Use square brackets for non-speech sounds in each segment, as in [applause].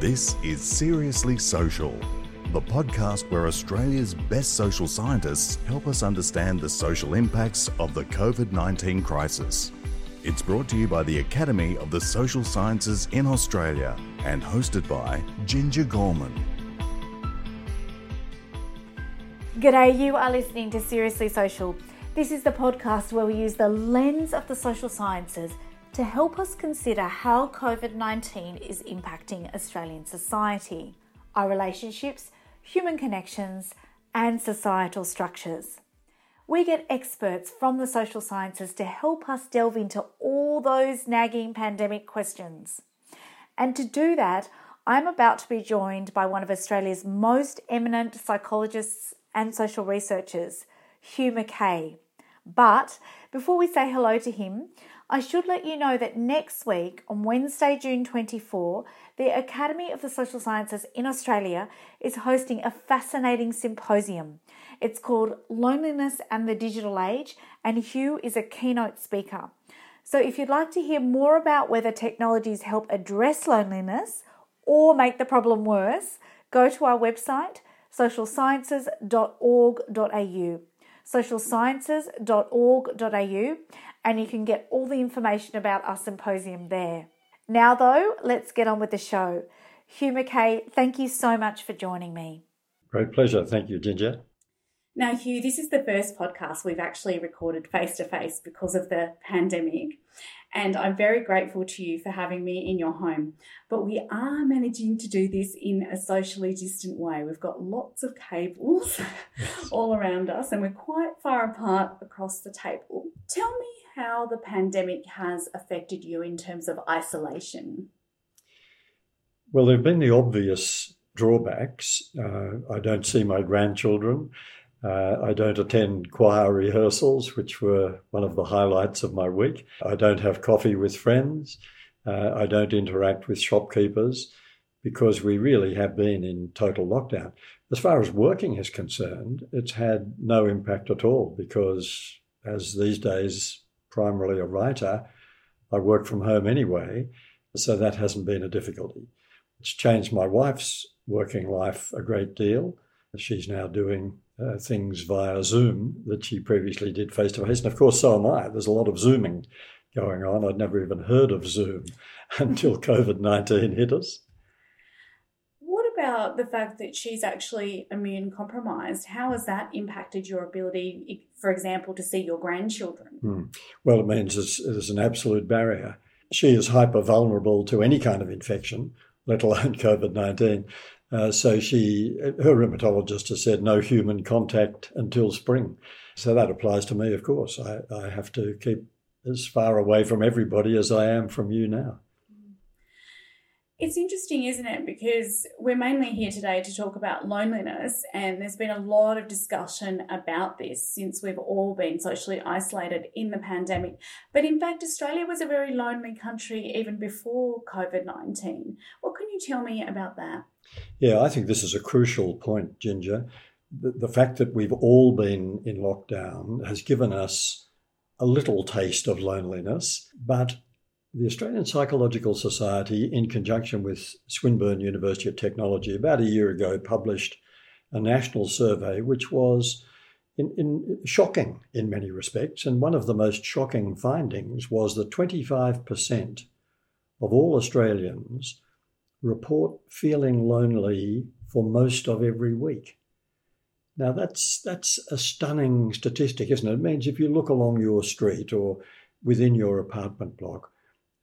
This is Seriously Social, the podcast where Australia's best social scientists help us understand the social impacts of the COVID 19 crisis. It's brought to you by the Academy of the Social Sciences in Australia and hosted by Ginger Gorman. G'day, you are listening to Seriously Social. This is the podcast where we use the lens of the social sciences to help us consider how COVID 19 is impacting Australian society, our relationships, human connections, and societal structures. We get experts from the social sciences to help us delve into all those nagging pandemic questions. And to do that, I'm about to be joined by one of Australia's most eminent psychologists and social researchers, Hugh Mackay. But before we say hello to him, I should let you know that next week, on Wednesday, June 24, the Academy of the Social Sciences in Australia is hosting a fascinating symposium. It's called Loneliness and the Digital Age, and Hugh is a keynote speaker. So, if you'd like to hear more about whether technologies help address loneliness or make the problem worse, go to our website socialsciences.org.au socialsciences.org.au and you can get all the information about our symposium there. Now, though, let's get on with the show. Hugh Mackay, thank you so much for joining me. Great pleasure. Thank you, Ginger. Now, Hugh, this is the first podcast we've actually recorded face to face because of the pandemic. And I'm very grateful to you for having me in your home. But we are managing to do this in a socially distant way. We've got lots of cables [laughs] all around us, and we're quite far apart across the table. Tell me how the pandemic has affected you in terms of isolation. Well, there have been the obvious drawbacks. Uh, I don't see my grandchildren. Uh, I don't attend choir rehearsals, which were one of the highlights of my week. I don't have coffee with friends. Uh, I don't interact with shopkeepers because we really have been in total lockdown. As far as working is concerned, it's had no impact at all because, as these days, primarily a writer, I work from home anyway, so that hasn't been a difficulty. It's changed my wife's working life a great deal. She's now doing uh, things via Zoom that she previously did face to face. And of course, so am I. There's a lot of Zooming going on. I'd never even heard of Zoom [laughs] until COVID 19 hit us. About the fact that she's actually immune compromised? How has that impacted your ability, for example, to see your grandchildren? Hmm. Well, it means there's, there's an absolute barrier. She is hyper vulnerable to any kind of infection, let alone [laughs] COVID 19. Uh, so she, her rheumatologist has said no human contact until spring. So that applies to me, of course. I, I have to keep as far away from everybody as I am from you now. It's interesting, isn't it? Because we're mainly here today to talk about loneliness, and there's been a lot of discussion about this since we've all been socially isolated in the pandemic. But in fact, Australia was a very lonely country even before COVID 19. What can you tell me about that? Yeah, I think this is a crucial point, Ginger. The, the fact that we've all been in lockdown has given us a little taste of loneliness, but the Australian Psychological Society, in conjunction with Swinburne University of Technology, about a year ago published a national survey which was in, in, shocking in many respects. And one of the most shocking findings was that 25% of all Australians report feeling lonely for most of every week. Now that's that's a stunning statistic, isn't it? It means if you look along your street or within your apartment block,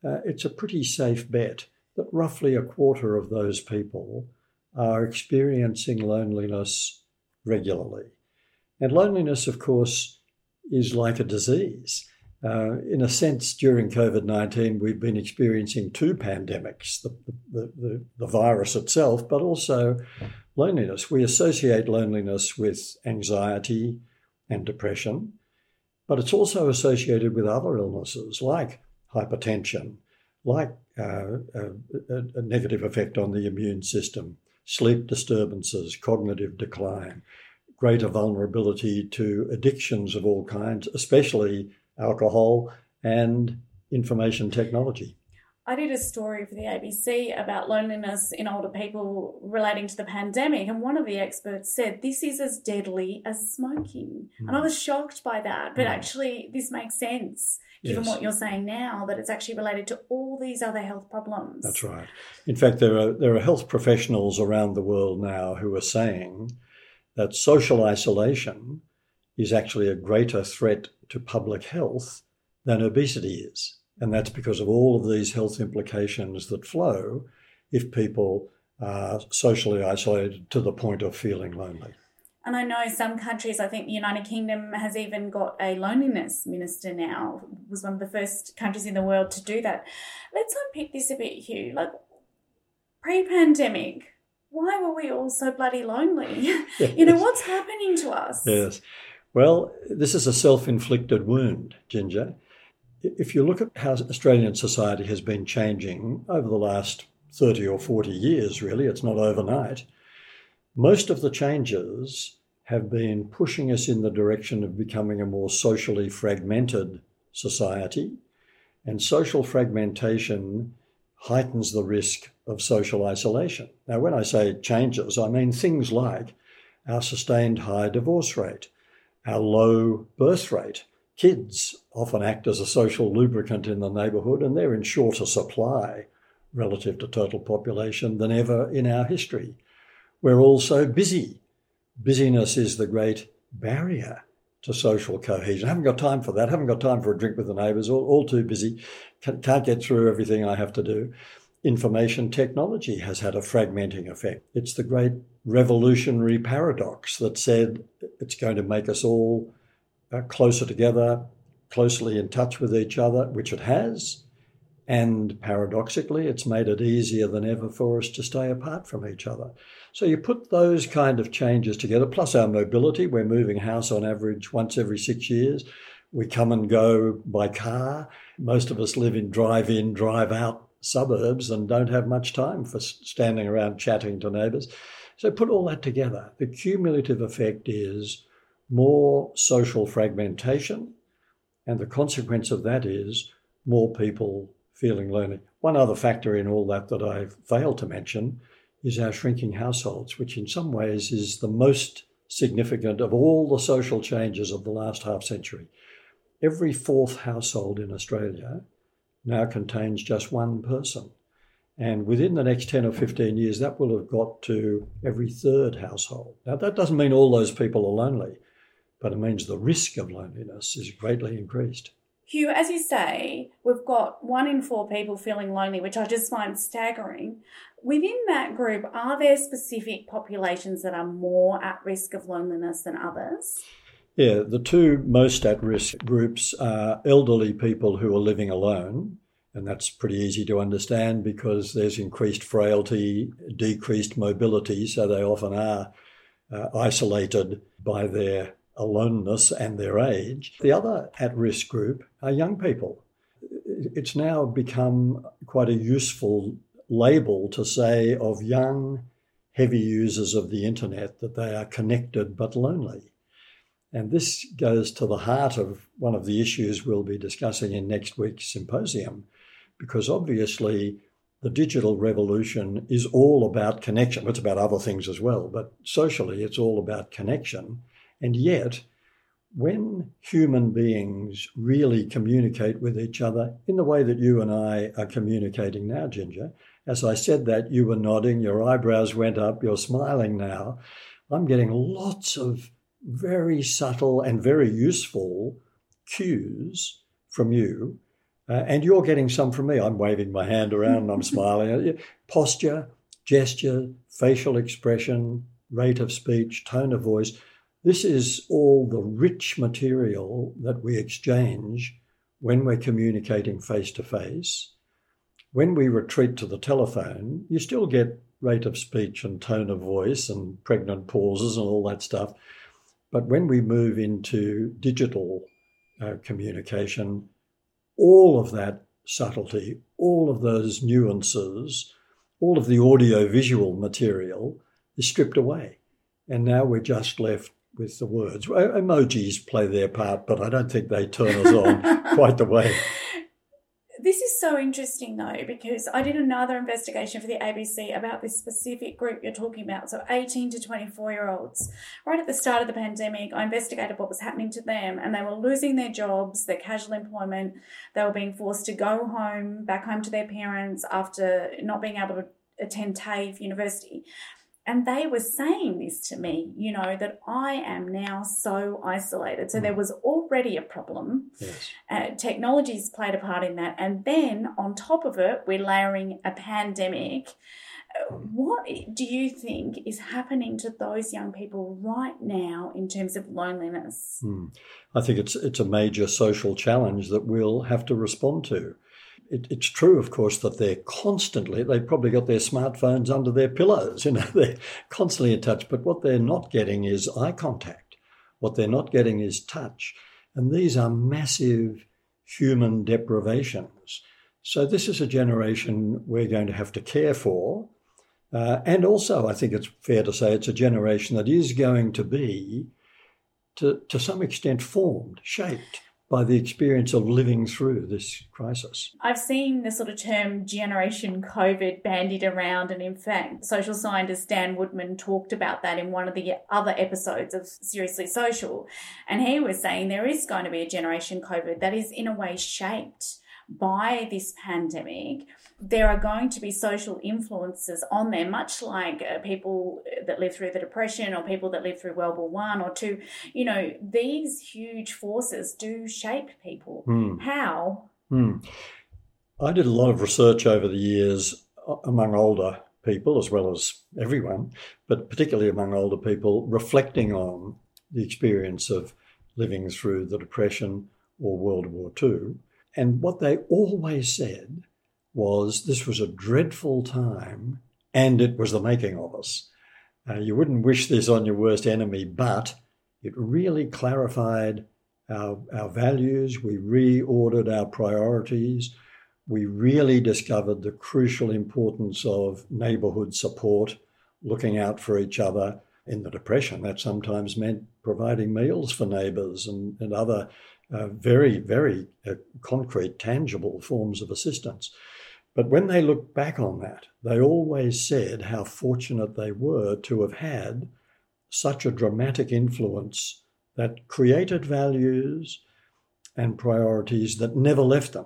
uh, it's a pretty safe bet that roughly a quarter of those people are experiencing loneliness regularly. And loneliness, of course, is like a disease. Uh, in a sense, during COVID 19, we've been experiencing two pandemics the, the, the, the, virus itself, but also loneliness. We associate loneliness with anxiety and depression, but it's also associated with other illnesses like hypertension, like uh, a, a negative effect on the immune system, sleep disturbances, cognitive decline, greater vulnerability to addictions of all kinds, especially alcohol, and information technology. I did a story for the ABC about loneliness in older people relating to the pandemic, and one of the experts said this is as deadly as smoking. Mm. And I hmm. was shocked by that, but mm. actually, this makes sense given yes. what you're saying now that it's actually related to all these other health problems. That's right. In fact, there are there are health professionals around the world now who are saying that social isolation is actually a greater threat to public health than obesity is. And that's because of all of these health implications that flow if people are socially isolated to the point of feeling lonely. And I know some countries, I think the United Kingdom has even got a loneliness minister now, was one of the first countries in the world to do that. Let's unpick this a bit, Hugh. Like pre pandemic, why were we all so bloody lonely? [laughs] Yes. you know, what's happening to us? Yes. Well, this is a self inflicted wound, Ginger if you look at how Australian society has been changing over the last 30 or 40 years, really, it's not overnight, most of the changes have been pushing us in the direction of becoming a more socially fragmented society. And social fragmentation heightens the risk of social isolation. Now, when I say changes, I mean things like our sustained high divorce rate, our low birth rate, Kids often act as a social lubricant in the neighbourhood, and they're in shorter supply relative to total population than ever in our history. We're all so busy. Busyness is the great barrier to social cohesion. I haven't got time for that. I haven't got time for a drink with the neighbours. All, all too busy. Can't get through everything I have to do. Information technology has had a fragmenting effect. It's the great revolutionary paradox that said it's going to make us all uh, closer together, closely in touch with each other, which it has. And paradoxically, it's made it easier than ever for us to stay apart from each other. So you put those kind of changes together, plus our mobility. We're moving house on average once every six years. We come and go by car. Most of us live in drive in, drive out suburbs and don't have much time for standing around chatting to neighbours. So put all that together. The cumulative effect is more social fragmentation, and the consequence of that is more people feeling lonely. One other factor in all that that I've failed to mention is our shrinking households, which in some ways is the most significant of all the social changes of the last half century. Every fourth household in Australia now contains just one person. And within the next 10 or 15 years, that will have got to every third household. Now, that doesn't mean all those people are lonely but it means the risk of loneliness is greatly increased. Hugh, as you say, we've got one in four people feeling lonely, which I just find staggering. Within that group, are there specific populations that are more at risk of loneliness than others? Yeah, the two most at risk groups are elderly people who are living alone, and that's pretty easy to understand because there's increased frailty, decreased mobility, so they often are uh, isolated by their aloneness and their age. The other at risk group are young people. It's now become quite a useful label to say of young, heavy users of the internet that they are connected but lonely. And this goes to the heart of one of the issues we'll be discussing in next week's symposium, because obviously the digital revolution is all about connection. It's about other things as well, but socially it's all about connection. And yet, when human beings really communicate with each other in the way that you and I are communicating now, Ginger, as I said that, you were nodding, your eyebrows went up, you're smiling now. I'm getting lots of very subtle and very useful cues from you. Uh, and you're getting some from me. I'm waving my hand around and I'm [laughs] smiling. Posture, gesture, facial expression, rate of speech, tone of voice this is all the rich material that we exchange when we're communicating face to face. When we retreat to the telephone, you still get rate of speech and tone of voice and pregnant pauses and all that stuff. But when we move into digital uh, communication, all of that subtlety, all of those nuances, all of the audio visual material is stripped away. And now we're just left with the words. Emojis play their part, but I don't think they turn us on [laughs] quite the way. This is so interesting though, because I did another investigation for the ABC about this specific group you're talking about. So 18 to 24 year olds. Right at the start of the pandemic, I investigated what was happening to them and they were losing their jobs, their casual employment. They were being forced to go home, back home to their parents after not being able to attend TAFE University. And they were saying this to me, you know, that I am now so isolated. So there mm. was already a problem. Yes. Uh, technology's played a part in that. And then on top of it, we're layering a pandemic. Uh, mm. What do you think is happening to those young people right now in terms of loneliness? Mm. I think it's it's a major social challenge that we'll have to respond to it, it's true, of course, that they're constantly, they've probably got their smartphones under their pillows, [laughs] you know, they're constantly in touch. But what they're not getting is eye contact. What they're not getting is touch. And these are massive human deprivations. So this is a generation we're going to have to care for. Uh, and also, I think it's fair to say it's a generation that is going to be, to, to some extent, formed, shaped by the experience of living through this crisis. I've seen the sort of term generation COVID bandied around, and in fact, social scientist Dan Woodman talked about that in one of the other episodes of Seriously Social. And he was saying there is going to be a generation COVID that is, in a way, shaped by this pandemic there are going to be social influences on there, much like uh, people that live through the Depression or people that live through World War One or two. You know, these huge forces do shape people. Mm. How? Mm. I did a lot of research over the years uh, among older people as well as everyone, but particularly among older people, reflecting on the experience of living through the Depression or World War II. And what they always said was this was a dreadful time and it was the making of us. Uh, you wouldn't wish this on your worst enemy, but it really clarified our, our values. We reordered our priorities. We really discovered the crucial importance of neighbourhood support, looking out for each other. In the Depression, that sometimes meant providing meals for neighbours and, and other uh, very, very uh, concrete, tangible forms of assistance. But when they look back on that, they always said how fortunate they were to have had such a dramatic influence that created values and priorities that never left them.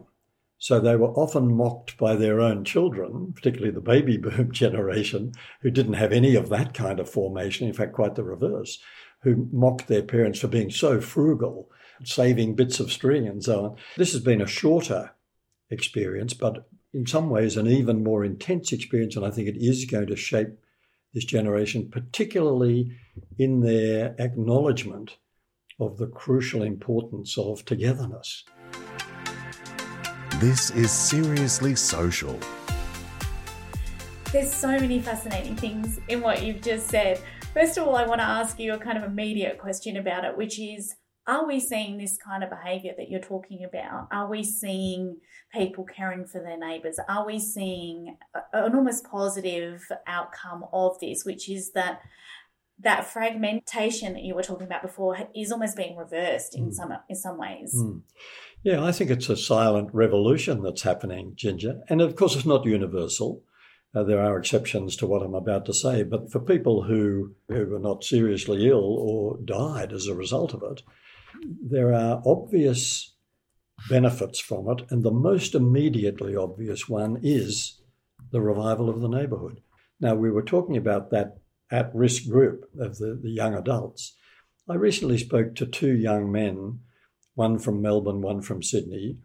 So they were often mocked by their own children, particularly the baby [laughs] boom generation, who didn't have any of that kind of formation, in fact, quite the reverse, who mocked their parents for being so frugal, saving bits of string and so on. This has been a shorter experience, but in some ways an even more intense experience, and I think it is going to shape this generation, particularly in their acknowledgement of the crucial importance of togetherness. This is Seriously Social. There's so many fascinating things in what you've just said. First of all, I want to ask you a kind of immediate question about it, which is are we seeing this kind of behavior that you're talking about? Are we seeing people caring for their neighbours? Are we seeing an almost positive outcome of this, which is that that fragmentation that you were talking about before is almost being reversed in mm. some in some ways. Mm. Yeah, I think it's a silent revolution that's happening, Ginger, and of course it's not universal. Uh, there are exceptions to what I'm about to say, but for people who who were not seriously ill or died as a result of it, there are obvious benefits from it, and the most immediately obvious one is the revival of the neighbourhood. Now, we were talking about that at risk group of the, the young adults. I recently spoke to two young men, one from Melbourne, one from Sydney,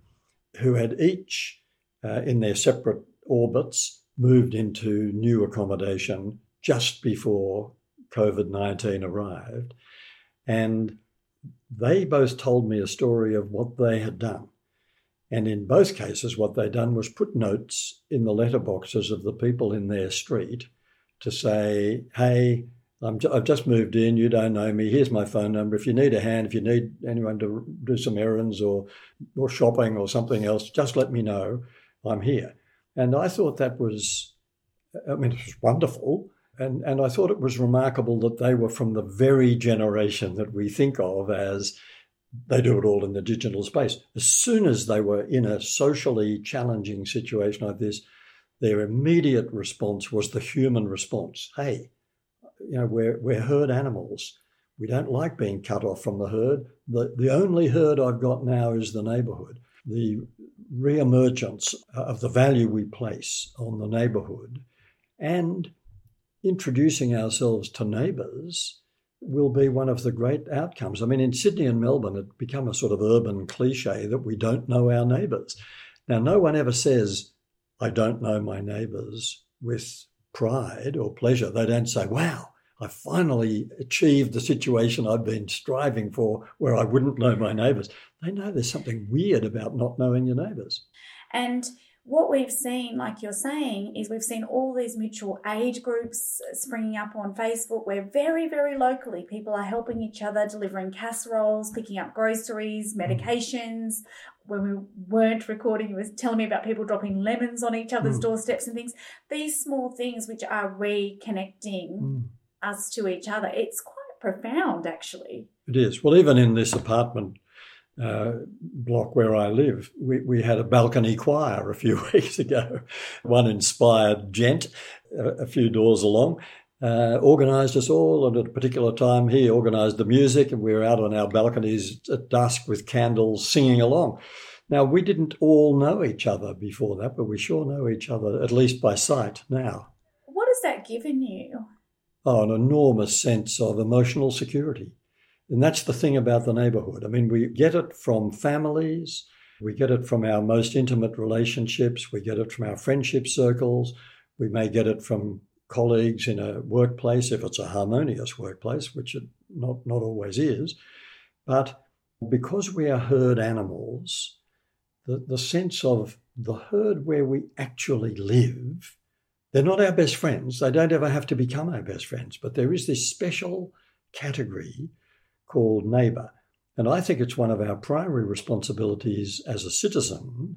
who had each, uh, in their separate orbits, moved into new accommodation just before COVID 19 arrived. And they both told me a story of what they had done. And in both cases, what they'd done was put notes in the letterboxes of the people in their street to say, hey, i have just moved in, you don't know me, here's my phone number. If you need a hand, if you need anyone to do some errands or, or shopping or something else, just let me know, I'm here. And I thought that was, I mean, it was wonderful. And, and I thought it was remarkable that they were from the very generation that we think of as they do it all in the digital space. As soon as they were in a socially challenging situation like this, their immediate response was the human response. Hey, you know, we're, we're herd animals. We don't like being cut off from the herd. The, the only herd I've got now is the neighborhood. The re-emergence of the value we place on the neighborhood and introducing ourselves to neighbors will be one of the great outcomes. I mean, in Sydney and Melbourne, it's become a sort of urban cliche that we don't know our neighbours. Now, no one ever says, I don't know my neighbours with pride or pleasure. They don't say, wow, I finally achieved the situation I've been striving for where I wouldn't know my neighbours. They know there's something weird about not knowing your neighbours. And what we've seen, like you're saying, is we've seen all these mutual aid groups springing up on Facebook where very, very locally people are helping each other, delivering casseroles, picking up groceries, mm. medications. When we weren't recording, you was telling me about people dropping lemons on each other's mm. doorsteps and things. These small things which are reconnecting mm. us to each other. It's quite profound, actually. It is. Well, even in this apartment uh, block where I live, we, we had a balcony choir a few [laughs] weeks ago. One inspired gent a, a few doors along. Uh, organised us all, and at a particular time, he organised the music, and we were out on our balconies at dusk with candles singing along. Now, we didn't all know each other before that, but we sure know each other, at least by sight now. What has that given you? Oh, an enormous sense of emotional security. And that's the thing about the neighborhood. I mean, we get it from families, we get it from our most intimate relationships, we get it from our friendship circles, we may get it from colleagues in a workplace if it's a harmonious workplace, which it not, not always is. But because we are herd animals, the, the sense of the herd where we actually live, they're not our best friends. They don't ever have to become our best friends, but there is this special category called neighbour. And I think it's one of our primary responsibilities as a citizen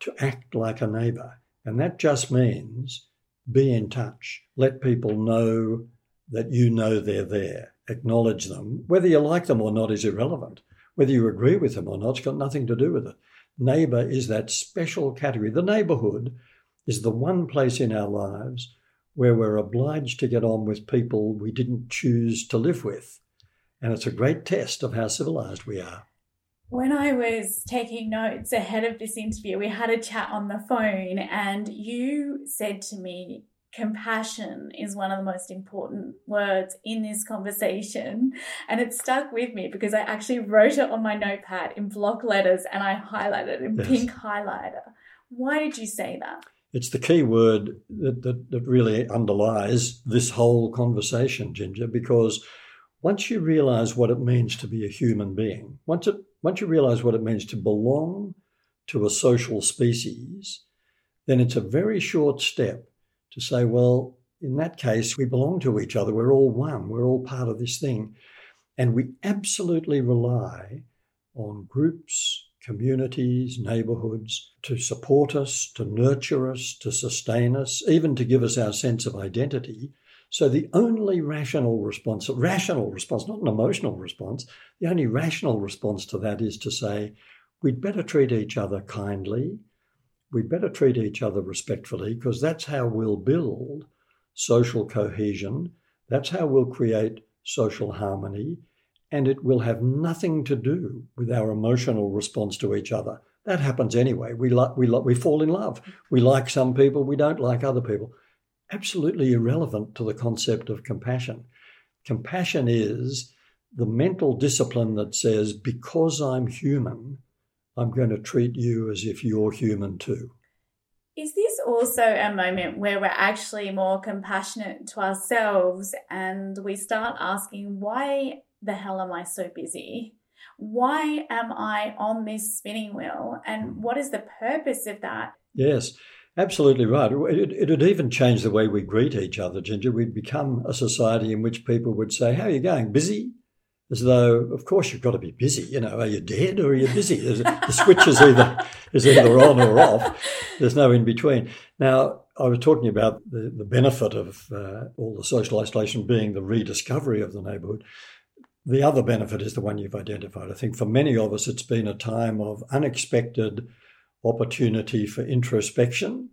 to act like a neighbour. And that just means be in touch. Let people know that you know they're there. Acknowledge them. Whether you like them or not is irrelevant. Whether you agree with them or not, it's got nothing to do with it. Neighbour is that special category. The neighbourhood is the one place in our lives where we're obliged to get on with people we didn't choose to live with. And it's a great test of how civilized we are. When I was taking notes ahead of this interview, we had a chat on the phone, and you said to me, compassion is one of the most important words in this conversation. And it stuck with me because I actually wrote it on my notepad in block letters and I highlighted it in yes. pink highlighter. Why did you say that? It's the key word that, that, that really underlies this whole conversation, Ginger, because once you realize what it means to be a human being, once, it, once you realize what it means to belong to a social species, then it's a very short step to say, well, in that case, we belong to each other. We're all one. We're all part of this thing. And we absolutely rely on groups, communities, neighborhoods to support us, to nurture us, to sustain us, even to give us our sense of identity so the only rational response, rational response, not an emotional response, the only rational response to that is to say, we'd better treat each other kindly, we'd better treat each other respectfully, because that's how we'll build social cohesion, that's how we'll create social harmony, and it will have nothing to do with our emotional response to each other. That happens anyway. We, like, we, like, we fall in love. We like some people, we don't like other people absolutely irrelevant to the concept of compassion. Compassion is the mental discipline that says, because I'm human, I'm going to treat you as if you're human too. Is this also a moment where we're actually more compassionate to ourselves and we start asking, why the hell am I so busy? Why am I on this spinning wheel? And hmm. what is the purpose of that? Yes. Absolutely right. It, would even change the way we greet each other, Ginger. We'd become a society in which people would say, How are you going? Busy? As though, of course, you've got to be busy. You know, are you dead or are you busy? [laughs] the switch is either, is either on or off. There's no in between. Now, I was talking about the, the benefit of uh, all the social isolation being the rediscovery of the neighbourhood. The other benefit is the one you've identified. I think for many of us, it's been a time of unexpected opportunity for introspection.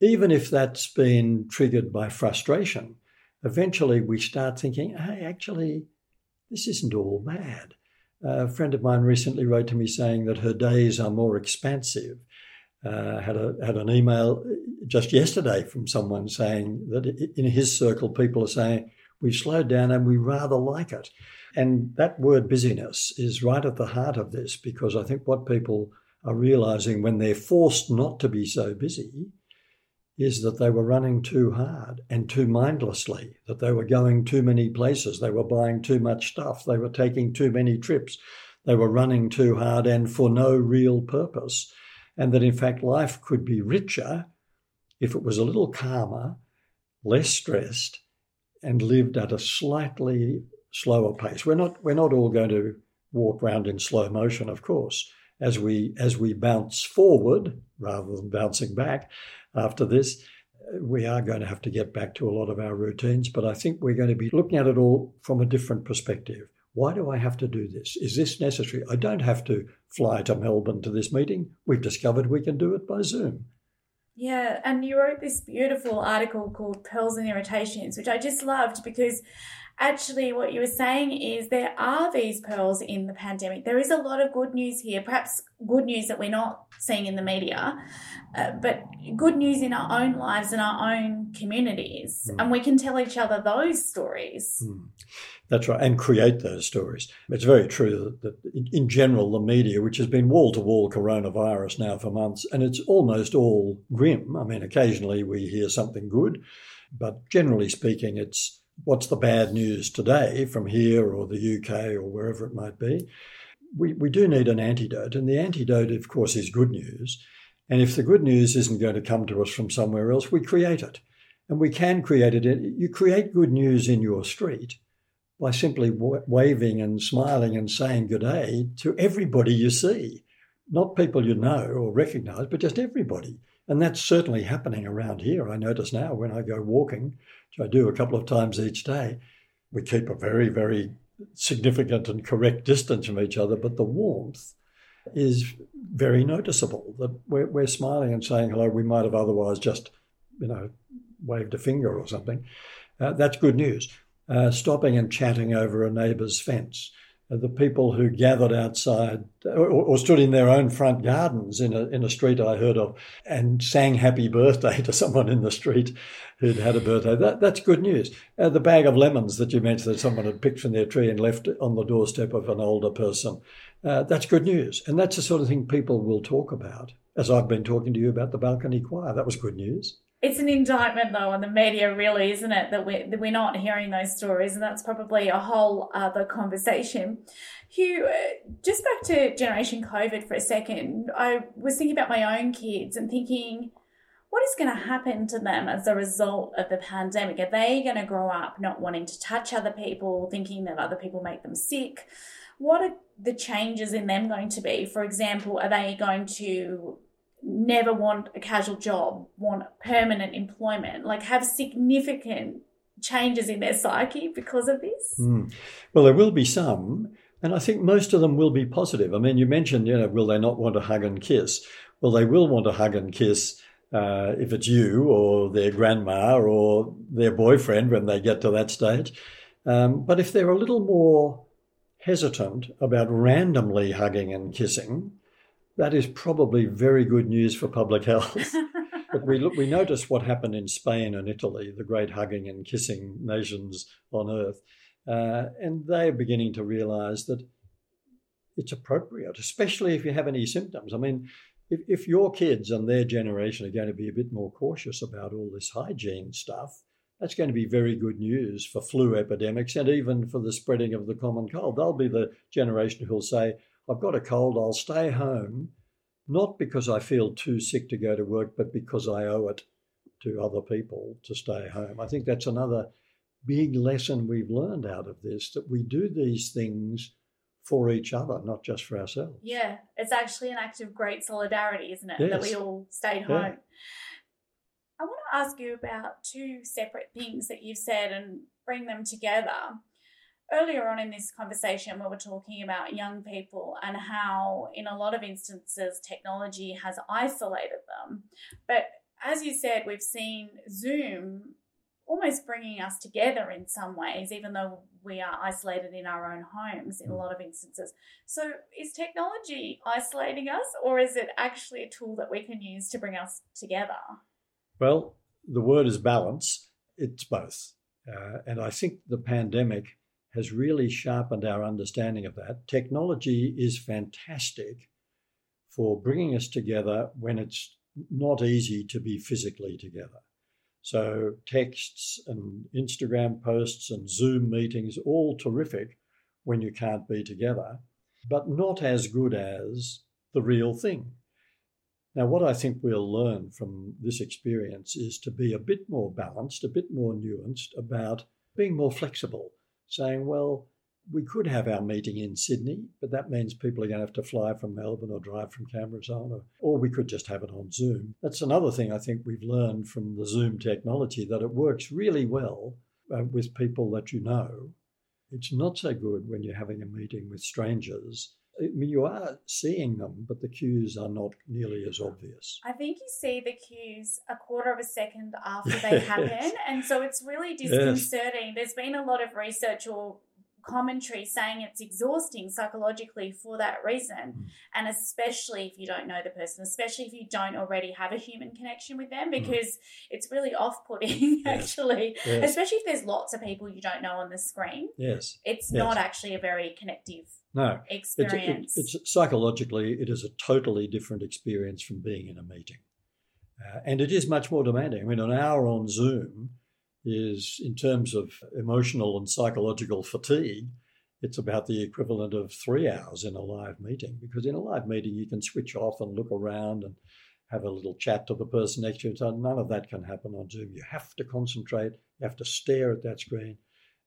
Even if that's been triggered by frustration, eventually we start thinking, hey, actually, this isn't all bad. A friend of mine recently wrote to me saying that her days are more expansive. Uh, had a had an email just yesterday from someone saying that in his circle people are saying we've slowed down and we rather like it. And that word busyness is right at the heart of this because I think what people are realizing when they're forced not to be so busy is that they were running too hard and too mindlessly, that they were going too many places, they were buying too much stuff, they were taking too many trips, they were running too hard and for no real purpose. And that in fact life could be richer if it was a little calmer, less stressed, and lived at a slightly slower pace. We're not we're not all going to walk around in slow motion, of course. As we as we bounce forward rather than bouncing back after this, we are going to have to get back to a lot of our routines. But I think we're going to be looking at it all from a different perspective. Why do I have to do this? Is this necessary? I don't have to fly to Melbourne to this meeting. We've discovered we can do it by Zoom. Yeah, and you wrote this beautiful article called Pearls and Irritations, which I just loved because actually what you were saying is there are these pearls in the pandemic. There is a lot of good news here, perhaps good news that we're not seeing in the media, uh, but good news in our own lives and our own communities. Mm. And we can tell each other those stories. Mm. That's right, and create those stories. It's very true that, that in general, the media, which has been wall to wall coronavirus now for months, and it's almost all grim. I mean, occasionally we hear something good, but generally speaking, it's what's the bad news today from here or the UK or wherever it might be. We, we do need an antidote, and the antidote, of course, is good news. And if the good news isn't going to come to us from somewhere else, we create it. And we can create it. You create good news in your street by simply waving and smiling and saying good day to everybody you see, not people you know or recognize, but just everybody. And that's certainly happening around here. I notice now when I go walking, which I do a couple of times each day, we keep a very, very significant and correct distance from each other, but the warmth is very noticeable. That we're, we're smiling and saying hello. We might have otherwise just, you know, waved a finger or something. Uh, that's good news. Uh, stopping and chatting over a neighbour's fence the people who gathered outside or, or, stood in their own front gardens in a, in a street I heard of and sang happy birthday [laughs] to someone in the street who'd had a birthday. That, that's good news. Uh, the bag of lemons that you mentioned that someone had picked from their tree and left on the doorstep of an older person, uh, that's good news. And that's the sort of thing people will talk about, as I've been talking to you about the balcony choir. That was good news. It's an indictment, though, on the media, really, isn't it? That we're, that we're not hearing those stories, and that's probably a whole other conversation. Hugh, uh, just back to Generation COVID for a second. I was thinking about my own kids and thinking, what is going to happen to them as a result of the pandemic? Are they going to grow up not wanting to touch other people, thinking that other people make them sick? What are the changes in them going to be? For example, are they going to never want a casual job, want permanent employment, like have significant changes in their psyche because of this? Mm. Well, there will be some, and I think most of them will be positive. I mean, you mentioned, you know, will they not want to hug and kiss? Well, they will want to hug and kiss uh, if it's you or their grandma or their boyfriend when they get to that stage. Um, but if they're a little more hesitant about randomly hugging and kissing, that is probably very good news for public health. but we look, we notice what happened in Spain and Italy, the great hugging and kissing nations on earth, uh, and they are beginning to realise that it's appropriate, especially if you have any symptoms. I mean, if, if your kids and their generation are going to be a bit more cautious about all this hygiene stuff, that's going to be very good news for flu epidemics and even for the spreading of the common cold. They'll be the generation who'll say, I've got a cold, I'll stay home, not because I feel too sick to go to work, but because I owe it to other people to stay home. I think that's another big lesson we've learned out of this that we do these things for each other, not just for ourselves. Yeah, it's actually an act of great solidarity, isn't it? Yes. That we all stayed home. Yeah. I want to ask you about two separate things that you've said and bring them together. Earlier on in this conversation, we were talking about young people and how, in a lot of instances, technology has isolated them. But as you said, we've seen Zoom almost bringing us together in some ways, even though we are isolated in our own homes in a lot of instances. So, is technology isolating us, or is it actually a tool that we can use to bring us together? Well, the word is balance. It's both. Uh, and I think the pandemic has really sharpened our understanding of that. Technology is fantastic for bringing us together when it's not easy to be physically together. So, texts and Instagram posts and Zoom meetings, all terrific when you can't be together, but not as good as the real thing. Now, what I think we'll learn from this experience is to be a bit more balanced, a bit more nuanced about being more flexible, saying, well, we could have our meeting in Sydney, but that means people are going to have to fly from Melbourne or drive from Canberra on, or, or we could just have it on Zoom. That's another thing I think we've learned from the Zoom technology that it works really well uh, with people that you know. It's not so good when you're having a meeting with strangers I mean, you are seeing them, but the cues are not nearly as obvious. I think you see the cues a quarter of a second after [laughs] they happen. And so it's really disconcerting. Yes. There's been a lot of research or commentary saying it's exhausting psychologically for that reason. Mm. And especially if you don't know the person, especially if you don't already have a human connection with them, mm. because it's really off putting, [laughs] yes. actually, yes. especially if there's lots of people you don't know on the screen. Yes. It's yes. not actually a very connective no experience. It's, it, it's, psychologically, it is a totally different experience from being in a meeting. Uh, and it is much more demanding. I mean, an hour on Zoom is, in terms of emotional and psychological fatigue, it's about the equivalent of three hours in a live meeting. Because in a live meeting, you can switch off and look around and have a little chat to the person next to you. So none of that can happen on Zoom. You have to concentrate, you have to stare at that screen.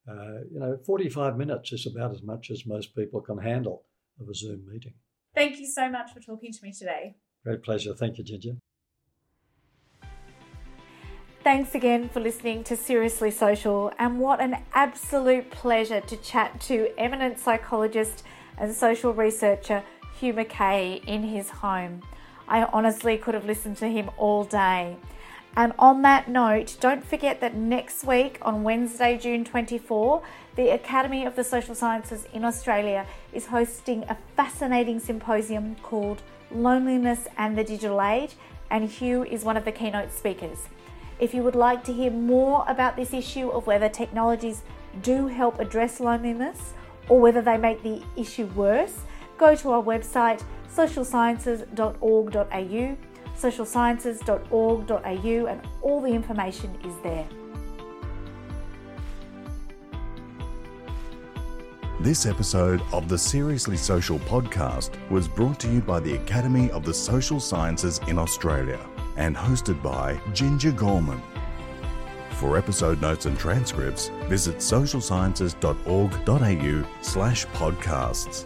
Uh, you know, 45 minutes is about as much as most people can handle of a Zoom meeting. Thank you so much for talking to me today. Great pleasure. Thank you, Ginger. Thanks again for listening to Seriously Social, and what an absolute pleasure to chat to eminent psychologist and social researcher Hugh Mackay in his home. I honestly could have listened to him all day. And on that note, don't forget that next week on Wednesday, June 24, the Academy of the Social Sciences in Australia is hosting a fascinating symposium called Loneliness and the Digital Age, and Hugh is one of the keynote speakers. If you would like to hear more about this issue of whether technologies do help address loneliness or whether they make the issue worse, go to our website socialsciences.org.au, socialsciences.org.au, and all the information is there. This episode of the Seriously Social podcast was brought to you by the Academy of the Social Sciences in Australia and hosted by Ginger Gorman. For episode notes and transcripts, visit socialsciences.org.au slash podcasts.